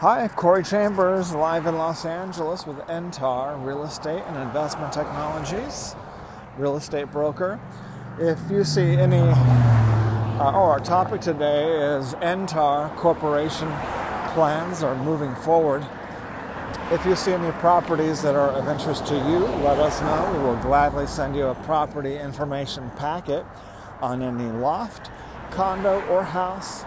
Hi, Corey Chambers, live in Los Angeles with NTAR Real Estate and Investment Technologies, real estate broker. If you see any, uh, oh, our topic today is NTAR Corporation plans are moving forward. If you see any properties that are of interest to you, let us know. We will gladly send you a property information packet on any loft, condo, or house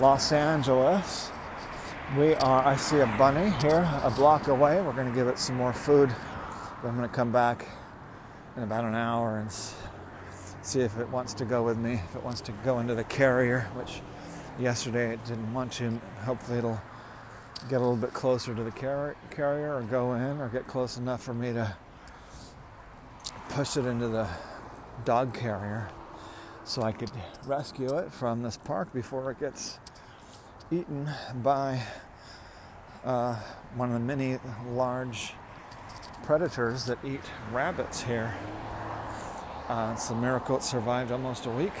Los Angeles. We are, I see a bunny here a block away. We're going to give it some more food. But I'm going to come back in about an hour and see if it wants to go with me, if it wants to go into the carrier, which yesterday it didn't want to. Hopefully it'll get a little bit closer to the car- carrier or go in or get close enough for me to push it into the dog carrier so I could rescue it from this park before it gets eaten by uh, one of the many large predators that eat rabbits here. Uh, it's a miracle it survived almost a week,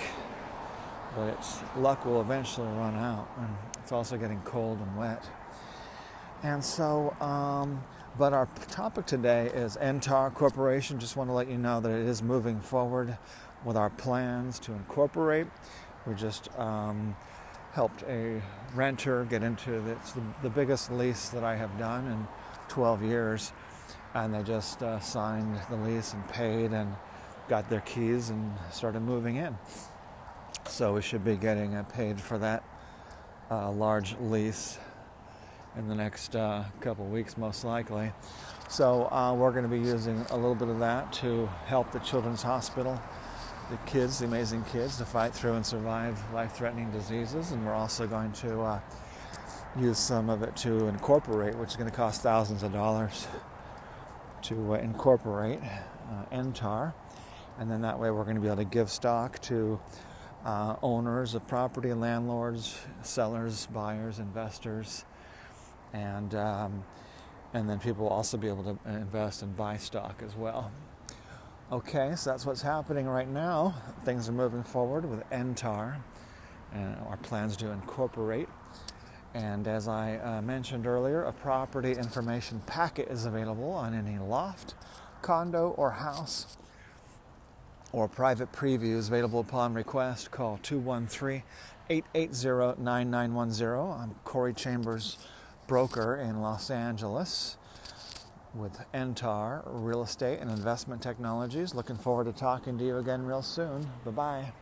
but its luck will eventually run out, and it's also getting cold and wet. And so, um, but our topic today is NTAR Corporation. Just want to let you know that it is moving forward with our plans to incorporate. We just um, helped a renter get into it. It's the, the, biggest lease that I have done in 12 years. And they just uh, signed the lease and paid and got their keys and started moving in. So we should be getting uh, paid for that uh, large lease in the next uh, couple weeks, most likely. So uh, we're going to be using a little bit of that to help the Children's Hospital the kids, the amazing kids, to fight through and survive life threatening diseases. And we're also going to uh, use some of it to incorporate, which is going to cost thousands of dollars to uh, incorporate uh, NTAR. And then that way we're going to be able to give stock to uh, owners of property, landlords, sellers, buyers, investors, and um, and then people will also be able to invest and buy stock as well. Okay, so that's what's happening right now. Things are moving forward with NTAR and our plans to incorporate. And as I uh, mentioned earlier, a property information packet is available on any loft, condo, or house, or private previews available upon request. Call 213 880 9910. I'm Corey Chambers, broker in Los Angeles with NTAR Real Estate and Investment Technologies. Looking forward to talking to you again real soon. Bye bye.